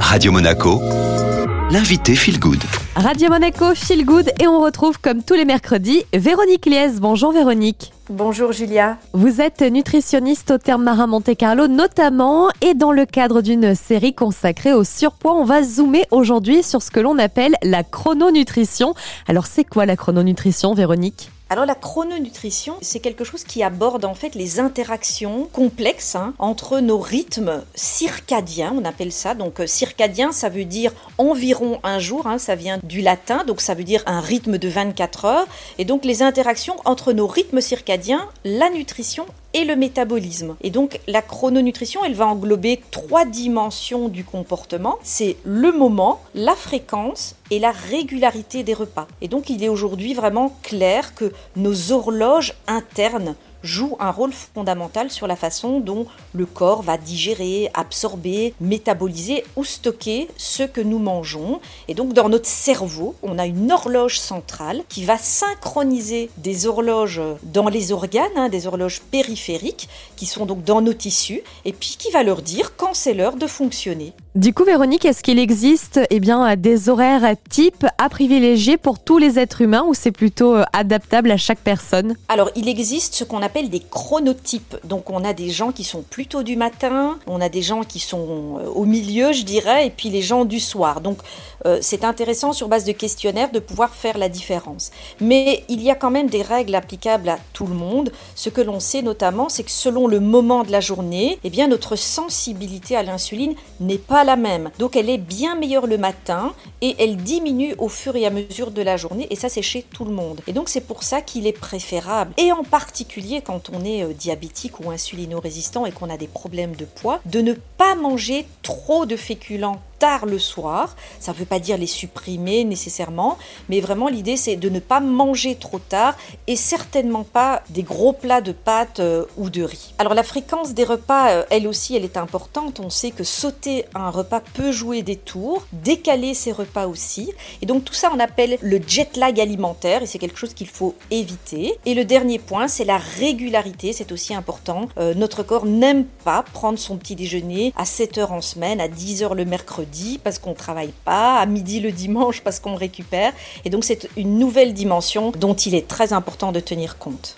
Radio Monaco, l'invité Feel Good. Radio Monaco, Feel Good et on retrouve comme tous les mercredis Véronique Liès. Bonjour Véronique. Bonjour Julia. Vous êtes nutritionniste au terme marin Monte Carlo notamment et dans le cadre d'une série consacrée au surpoids, on va zoomer aujourd'hui sur ce que l'on appelle la chrononutrition. Alors c'est quoi la chrononutrition Véronique? Alors la chrononutrition, c'est quelque chose qui aborde en fait les interactions complexes hein, entre nos rythmes circadiens, on appelle ça. Donc euh, circadien, ça veut dire environ un jour, hein, ça vient du latin, donc ça veut dire un rythme de 24 heures. Et donc les interactions entre nos rythmes circadiens, la nutrition le métabolisme. Et donc la chrononutrition, elle va englober trois dimensions du comportement. C'est le moment, la fréquence et la régularité des repas. Et donc il est aujourd'hui vraiment clair que nos horloges internes joue un rôle fondamental sur la façon dont le corps va digérer, absorber, métaboliser ou stocker ce que nous mangeons. Et donc dans notre cerveau, on a une horloge centrale qui va synchroniser des horloges dans les organes, hein, des horloges périphériques qui sont donc dans nos tissus, et puis qui va leur dire quand c'est l'heure de fonctionner. Du coup, Véronique, est-ce qu'il existe eh bien, des horaires types à privilégier pour tous les êtres humains ou c'est plutôt euh, adaptable à chaque personne? Alors, il existe ce qu'on appelle des chronotypes. Donc, on a des gens qui sont plutôt du matin, on a des gens qui sont euh, au milieu, je dirais, et puis les gens du soir. Donc, euh, c'est intéressant sur base de questionnaires de pouvoir faire la différence. Mais il y a quand même des règles applicables à tout le monde. Ce que l'on sait notamment, c'est que selon le moment de la journée, eh bien, notre sensibilité à l'insuline n'est pas même. Donc elle est bien meilleure le matin et elle diminue au fur et à mesure de la journée et ça c'est chez tout le monde. Et donc c'est pour ça qu'il est préférable et en particulier quand on est euh, diabétique ou insulino-résistant et qu'on a des problèmes de poids, de ne pas manger trop de féculents tard le soir. Ça ne veut pas dire les supprimer nécessairement, mais vraiment l'idée c'est de ne pas manger trop tard et certainement pas des gros plats de pâtes euh, ou de riz. Alors la fréquence des repas, euh, elle aussi, elle est importante. On sait que sauter un repas peut jouer des tours, décaler ses repas aussi. Et donc tout ça, on appelle le jet lag alimentaire et c'est quelque chose qu'il faut éviter. Et le dernier point, c'est la régularité. C'est aussi important. Euh, notre corps n'aime pas prendre son petit déjeuner à 7 heures en semaine, à 10 heures le mercredi parce qu'on travaille pas, à midi le dimanche parce qu'on récupère. Et donc c'est une nouvelle dimension dont il est très important de tenir compte.